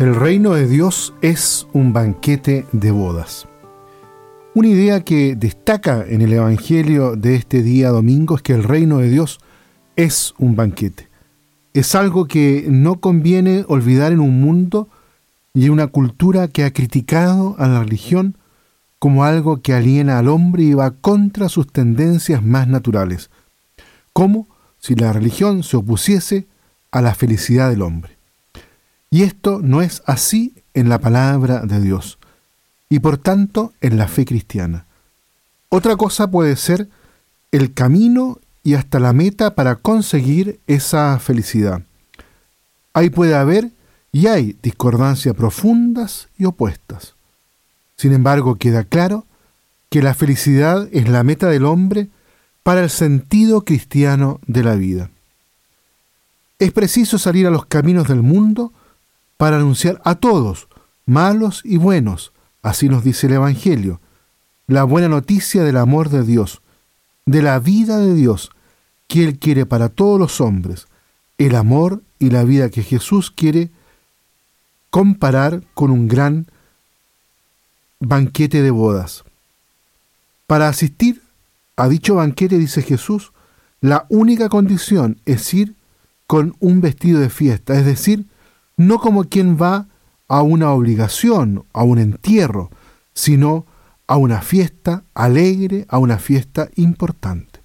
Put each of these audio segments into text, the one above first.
reino de Dios es un banquete de bodas. Una idea que destaca en el Evangelio de este día domingo es que el reino de Dios es un banquete. Es algo que no conviene olvidar en un mundo y en una cultura que ha criticado a la religión como algo que aliena al hombre y va contra sus tendencias más naturales, como si la religión se opusiese a la felicidad del hombre. Y esto no es así en la palabra de Dios y por tanto en la fe cristiana. Otra cosa puede ser el camino y hasta la meta para conseguir esa felicidad. Ahí puede haber y hay discordancias profundas y opuestas. Sin embargo, queda claro que la felicidad es la meta del hombre para el sentido cristiano de la vida. Es preciso salir a los caminos del mundo para anunciar a todos, malos y buenos, así nos dice el Evangelio, la buena noticia del amor de Dios, de la vida de Dios, que Él quiere para todos los hombres, el amor y la vida que Jesús quiere comparar con un gran banquete de bodas. Para asistir a dicho banquete, dice Jesús, la única condición es ir con un vestido de fiesta, es decir, no como quien va a una obligación, a un entierro, sino a una fiesta alegre, a una fiesta importante.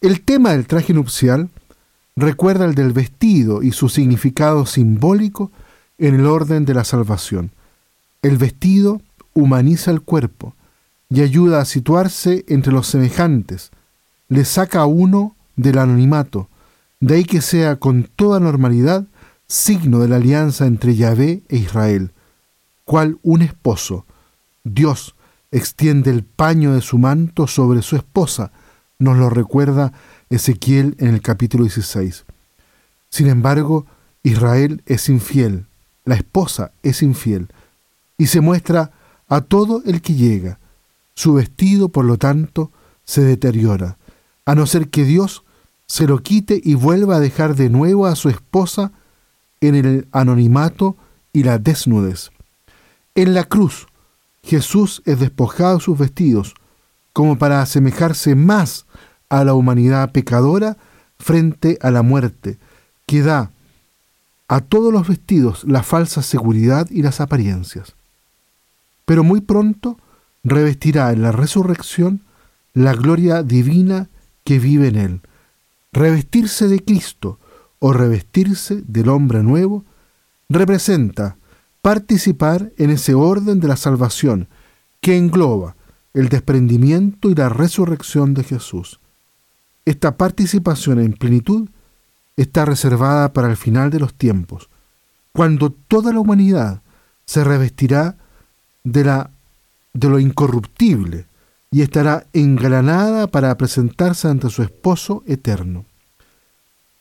El tema del traje nupcial recuerda el del vestido y su significado simbólico en el orden de la salvación. El vestido humaniza el cuerpo y ayuda a situarse entre los semejantes, le saca a uno del anonimato, de ahí que sea con toda normalidad signo de la alianza entre Yahvé e Israel, cual un esposo. Dios extiende el paño de su manto sobre su esposa, nos lo recuerda Ezequiel en el capítulo 16. Sin embargo, Israel es infiel, la esposa es infiel, y se muestra a todo el que llega. Su vestido, por lo tanto, se deteriora, a no ser que Dios se lo quite y vuelva a dejar de nuevo a su esposa en el anonimato y la desnudez. En la cruz, Jesús es despojado de sus vestidos, como para asemejarse más a la humanidad pecadora frente a la muerte, que da a todos los vestidos la falsa seguridad y las apariencias. Pero muy pronto revestirá en la resurrección la gloria divina que vive en él. Revestirse de Cristo, o revestirse del hombre nuevo, representa participar en ese orden de la salvación que engloba el desprendimiento y la resurrección de Jesús. Esta participación en plenitud está reservada para el final de los tiempos, cuando toda la humanidad se revestirá de, la, de lo incorruptible y estará engranada para presentarse ante su esposo eterno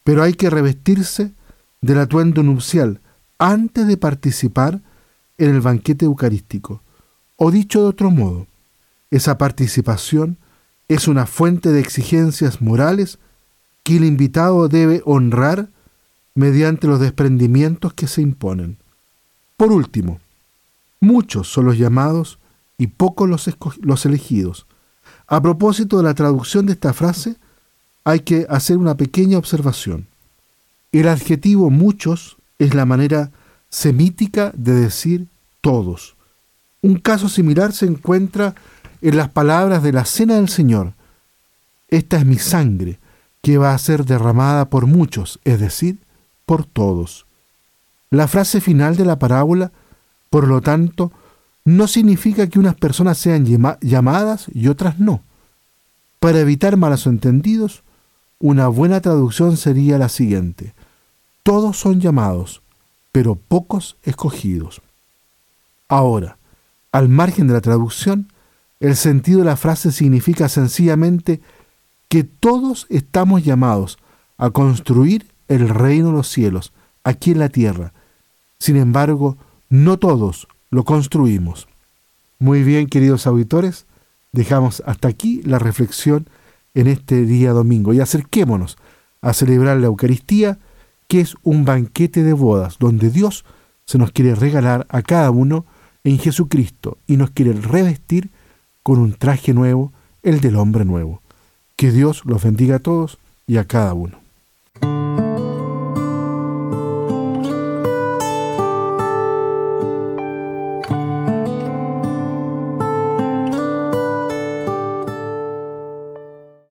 pero hay que revestirse del atuendo nupcial antes de participar en el banquete eucarístico. O dicho de otro modo, esa participación es una fuente de exigencias morales que el invitado debe honrar mediante los desprendimientos que se imponen. Por último, muchos son los llamados y pocos los, elegidos. A propósito de la traducción de esta frase, hay que hacer una pequeña observación. El adjetivo muchos es la manera semítica de decir todos. Un caso similar se encuentra en las palabras de la Cena del Señor. Esta es mi sangre, que va a ser derramada por muchos, es decir, por todos. La frase final de la parábola, por lo tanto, no significa que unas personas sean llamadas y otras no. Para evitar malos entendidos, una buena traducción sería la siguiente. Todos son llamados, pero pocos escogidos. Ahora, al margen de la traducción, el sentido de la frase significa sencillamente que todos estamos llamados a construir el reino de los cielos aquí en la tierra. Sin embargo, no todos lo construimos. Muy bien, queridos auditores, dejamos hasta aquí la reflexión en este día domingo y acerquémonos a celebrar la Eucaristía, que es un banquete de bodas donde Dios se nos quiere regalar a cada uno en Jesucristo y nos quiere revestir con un traje nuevo, el del hombre nuevo. Que Dios los bendiga a todos y a cada uno.